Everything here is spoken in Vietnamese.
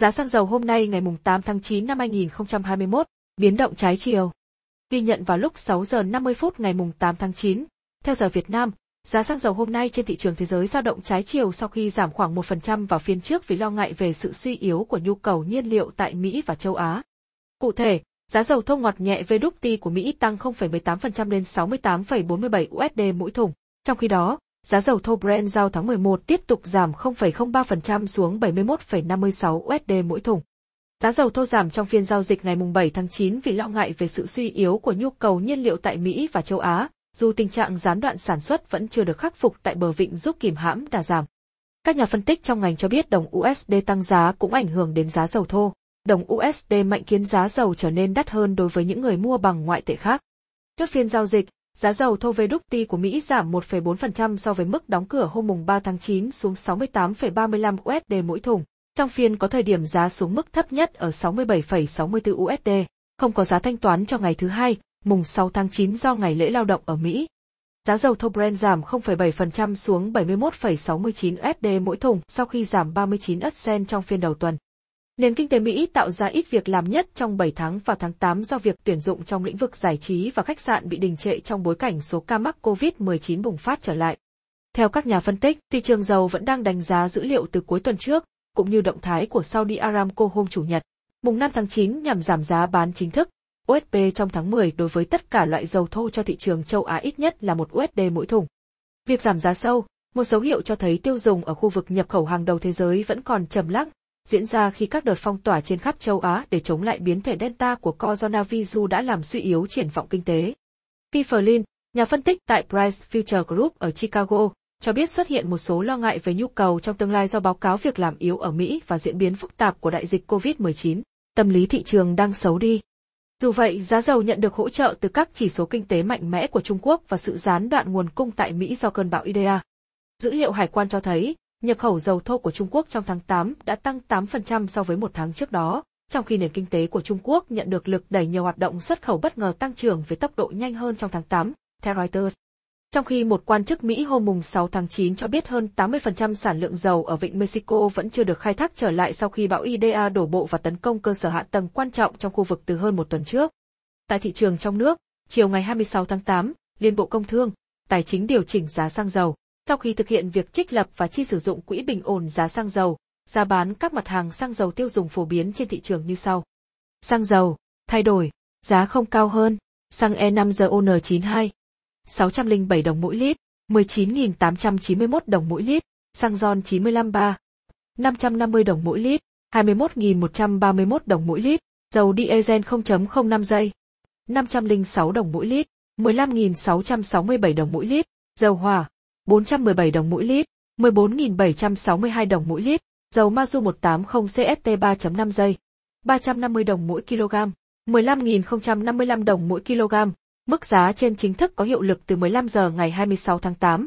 Giá xăng dầu hôm nay ngày 8 tháng 9 năm 2021, biến động trái chiều. Ghi nhận vào lúc 6 giờ 50 phút ngày 8 tháng 9, theo giờ Việt Nam, giá xăng dầu hôm nay trên thị trường thế giới dao động trái chiều sau khi giảm khoảng 1% vào phiên trước vì lo ngại về sự suy yếu của nhu cầu nhiên liệu tại Mỹ và châu Á. Cụ thể, giá dầu thô ngọt nhẹ VWT của Mỹ tăng 0,18% lên 68,47 USD mỗi thùng. Trong khi đó, giá dầu thô Brent giao tháng 11 tiếp tục giảm 0,03% xuống 71,56 USD mỗi thùng. Giá dầu thô giảm trong phiên giao dịch ngày 7 tháng 9 vì lo ngại về sự suy yếu của nhu cầu nhiên liệu tại Mỹ và châu Á, dù tình trạng gián đoạn sản xuất vẫn chưa được khắc phục tại bờ vịnh giúp kìm hãm đà giảm. Các nhà phân tích trong ngành cho biết đồng USD tăng giá cũng ảnh hưởng đến giá dầu thô. Đồng USD mạnh khiến giá dầu trở nên đắt hơn đối với những người mua bằng ngoại tệ khác. Trước phiên giao dịch, giá dầu thô WTI của Mỹ giảm 1,4% so với mức đóng cửa hôm mùng 3 tháng 9 xuống 68,35 USD mỗi thùng. Trong phiên có thời điểm giá xuống mức thấp nhất ở 67,64 USD, không có giá thanh toán cho ngày thứ hai, mùng 6 tháng 9 do ngày lễ lao động ở Mỹ. Giá dầu thô Brent giảm 0,7% xuống 71,69 USD mỗi thùng sau khi giảm 39 ớt trong phiên đầu tuần. Nền kinh tế Mỹ tạo ra ít việc làm nhất trong 7 tháng vào tháng 8 do việc tuyển dụng trong lĩnh vực giải trí và khách sạn bị đình trệ trong bối cảnh số ca mắc COVID-19 bùng phát trở lại. Theo các nhà phân tích, thị trường dầu vẫn đang đánh giá dữ liệu từ cuối tuần trước, cũng như động thái của Saudi Aramco hôm Chủ nhật, mùng 5 tháng 9 nhằm giảm giá bán chính thức. USD trong tháng 10 đối với tất cả loại dầu thô cho thị trường châu Á ít nhất là một USD mỗi thùng. Việc giảm giá sâu, một dấu hiệu cho thấy tiêu dùng ở khu vực nhập khẩu hàng đầu thế giới vẫn còn trầm lắng, diễn ra khi các đợt phong tỏa trên khắp châu Á để chống lại biến thể Delta của coronavirus đã làm suy yếu triển vọng kinh tế. Phi nhà phân tích tại Price Future Group ở Chicago, cho biết xuất hiện một số lo ngại về nhu cầu trong tương lai do báo cáo việc làm yếu ở Mỹ và diễn biến phức tạp của đại dịch COVID-19. Tâm lý thị trường đang xấu đi. Dù vậy, giá dầu nhận được hỗ trợ từ các chỉ số kinh tế mạnh mẽ của Trung Quốc và sự gián đoạn nguồn cung tại Mỹ do cơn bão Idea. Dữ liệu hải quan cho thấy, nhập khẩu dầu thô của Trung Quốc trong tháng 8 đã tăng 8% so với một tháng trước đó, trong khi nền kinh tế của Trung Quốc nhận được lực đẩy nhiều hoạt động xuất khẩu bất ngờ tăng trưởng với tốc độ nhanh hơn trong tháng 8, theo Reuters. Trong khi một quan chức Mỹ hôm mùng 6 tháng 9 cho biết hơn 80% sản lượng dầu ở vịnh Mexico vẫn chưa được khai thác trở lại sau khi bão Idea đổ bộ và tấn công cơ sở hạ tầng quan trọng trong khu vực từ hơn một tuần trước. Tại thị trường trong nước, chiều ngày 26 tháng 8, Liên Bộ Công Thương, Tài chính điều chỉnh giá xăng dầu. Sau khi thực hiện việc trích lập và chi sử dụng quỹ bình ổn giá xăng dầu, giá bán các mặt hàng xăng dầu tiêu dùng phổ biến trên thị trường như sau. Xăng dầu, thay đổi, giá không cao hơn, xăng E5ZON92, 607 đồng mỗi lít, 19.891 đồng mỗi lít, xăng RON 95 3, 550 đồng mỗi lít, 21.131 đồng mỗi lít, dầu diesel 0.05 giây, 506 đồng mỗi lít, 15.667 đồng mỗi lít, dầu hỏa, 417 đồng mỗi lít, 14.762 đồng mỗi lít, dầu Mazu 180 CST 3.5 giây, 350 đồng mỗi kg, 15.055 đồng mỗi kg, Mức giá trên chính thức có hiệu lực từ 15 giờ ngày 26 tháng 8,